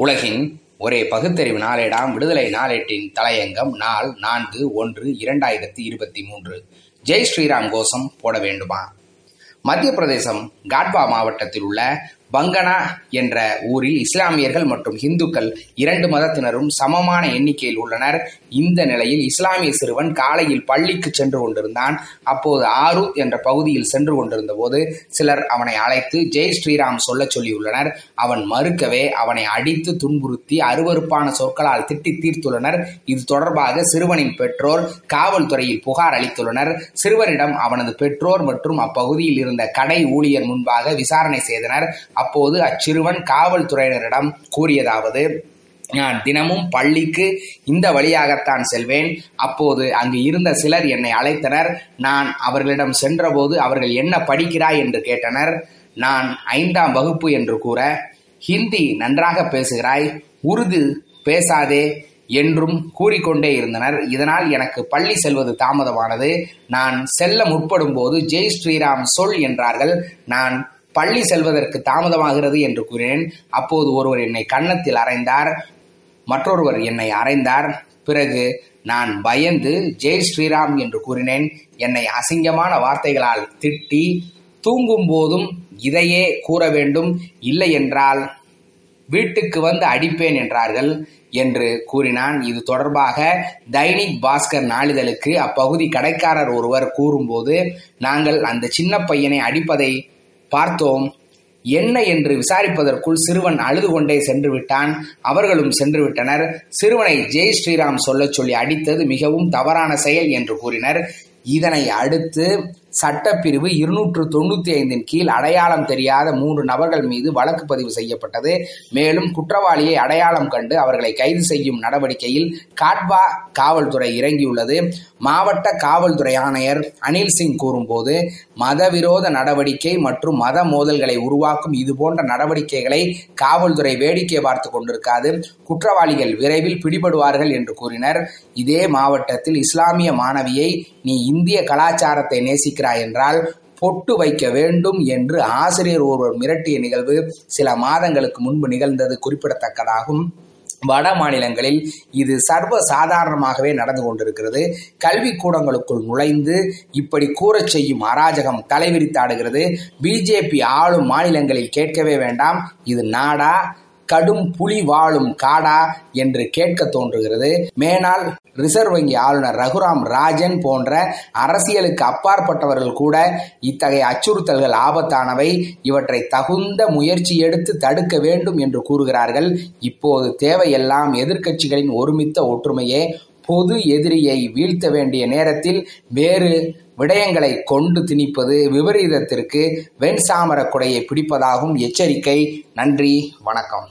உலகின் ஒரே பகுத்தறிவு நாளேடாம் விடுதலை நாளேட்டின் தலையங்கம் நாள் நான்கு ஒன்று இரண்டாயிரத்தி இருபத்தி மூன்று. ஜெய் ஸ்ரீராம் கோஷம் போட வேண்டுமா? மத்திய பிரதேசம் காட்வா மாவட்டத்தில் உள்ள பங்கனா என்ற ஊரில் இஸ்லாமியர்கள் மற்றும் இந்துக்கள் இரண்டு மதத்தினரும் சமமான எண்ணிக்கையில் உள்ளனர். இந்த நிலையில் இஸ்லாமிய சிறுவன் காலையில் பள்ளிக்கு சென்று கொண்டிருந்தான். அப்போது ஆரு என்ற பகுதியில் சென்று கொண்டிருந்த போது சிலர் அவனை அழைத்து ஜெய் ஸ்ரீராம் சொல்லச் சொல்லியுள்ளனர். அவன் மறுக்கவே அவனை அடித்து துன்புறுத்தி அருவருப்பான சொற்களால் திட்டி தீர்த்துள்ளனர். இது தொடர்பாக சிறுவனின் பெற்றோர் காவல்துறையில் புகார் அளித்துள்ளனர். சிறுவனிடம் அவனது பெற்றோர் மற்றும் அப்பகுதியில் இருந்த கடை ஊழியர் முன்பாக விசாரணை செய்தனர். அப்போது அச்சிறுவன் காவல்துறையினரிடம் கூறியதாவது நான் தினமும் பள்ளிக்கு இந்த வழியாகத்தான் செல்வேன். அப்போது அங்கு இருந்த சிலர் என்னை அழைத்தனர். நான் அவர்களிடம் சென்றபோது அவர்கள் என்ன படிக்கிறாய்? என்று கேட்டனர். நான் ஐந்தாம் வகுப்பு என்று கூற ஹிந்தி நன்றாக பேசுகிறாய். உருது பேசாதே என்றும் கூறிக்கொண்டே இருந்தனர். இதனால் எனக்கு பள்ளி செல்வது தாமதமானது. நான் செல்ல முற்படும் போது ஜெய் ஸ்ரீராம் சொல் என்றார்கள். நான் பள்ளி செல்வதற்கு தாமதமாகிறது என்று கூறினேன். அப்போது ஒருவர் என்னை கன்னத்தில் அறைந்தார். மற்றொருவர் என்னை அறைந்தார். பிறகு நான் பயந்து ஜெய் ஸ்ரீராம் என்று கூறினேன். என்னை அசிங்கமான வார்த்தைகளால் திட்டி தூங்கும் போதும் இதையே கூற வேண்டும். இல்லை என்றால் வீட்டுக்கு வந்து அடிப்பேன் என்றார்கள் என்று கூறினான். இது தொடர்பாக தைனிக் பாஸ்கர் நாளிதழுக்கு அப்பகுதி கடைக்காரர் ஒருவர் கூறும்போது நாங்கள் அந்த சின்ன பையனை அடிப்பதை பார்த்தோம். என்ன என்று விசாரிப்பதற்குள் சிறுவன் அழுது கொண்டே சென்று விட்டான். அவர்களும் சென்று விட்டனர். சிறுவனை ஜெய் ஸ்ரீராம் சொல்லச் சொல்லி அடித்தது மிகவும் தவறான செயல் என்று கூறினர். இதனை அடுத்து சட்டப்பிரிவு இருநூற்று தொண்ணூத்தி ஐந்தின் கீழ் அடையாளம் தெரியாத மூன்று நபர்கள் மீது வழக்கு பதிவு செய்யப்பட்டது. மேலும் குற்றவாளியை அடையாளம் கண்டு அவர்களை கைது செய்யும் நடவடிக்கையில் காட்வா காவல்துறை இறங்கியுள்ளது. மாவட்ட காவல்துறை ஆணையர் அனில் சிங் கூறும்போது மதவிரோத நடவடிக்கை மற்றும் மத மோதல்களை உருவாக்கும் இதுபோன்ற நடவடிக்கைகளை காவல்துறை வேடிக்கை பார்த்து கொண்டிருக்காது. குற்றவாளிகள் விரைவில் பிடிபடுவார்கள் என்று கூறினர். இதே மாவட்டத்தில் இஸ்லாமிய மாணவியை நீ இந்திய கலாச்சாரத்தை நேசிக்கிறாய் என்றால் பொட்டு வைக்க வேண்டும் என்று ஆசிரியர் ஒருவர் மிரட்டிய நிகழ்வு சில மாதங்களுக்கு முன்பு நிகழ்ந்தது குறிப்பிடத்தக்கதாகும். வட மாநிலங்களில் இது சர்வ சாதாரணமாகவே நடந்து கொண்டிருக்கிறது. கல்வி கூடங்களுக்குள் நுழைந்து இப்படி கூறச் செய்யும் அராஜகம் தலைவிரித்தாடுகிறது. பிஜேபி ஆளும் மாநிலங்களில் கேட்கவே வேண்டாம். இது நாடா? கடும் புலி வாழும் காடா என்று கேட்க தோன்றுகிறது. மேனால் ரிசர்வ் வங்கி ஆளுநர் ரகுராம் ராஜன் போன்ற அரசியலுக்கு அப்பாற்பட்டவர்கள் கூட இத்தகைய அச்சுறுத்தல்கள் ஆபத்தானவை. இவற்றை தகுந்த முயற்சி எடுத்து தடுக்க வேண்டும் என்று கூறுகிறார்கள். இப்போது தேவையெல்லாம் எதிர்க்கட்சிகளின் ஒருமித்த ஒற்றுமையே. பொது எதிரியை வீழ்த்த வேண்டிய நேரத்தில் வேறு விடயங்களை கொண்டு திணிப்பது விபரீதத்திற்கு வெண்சாமர குடையை பிடிப்பதாகும் எச்சரிக்கை. நன்றி வணக்கம்.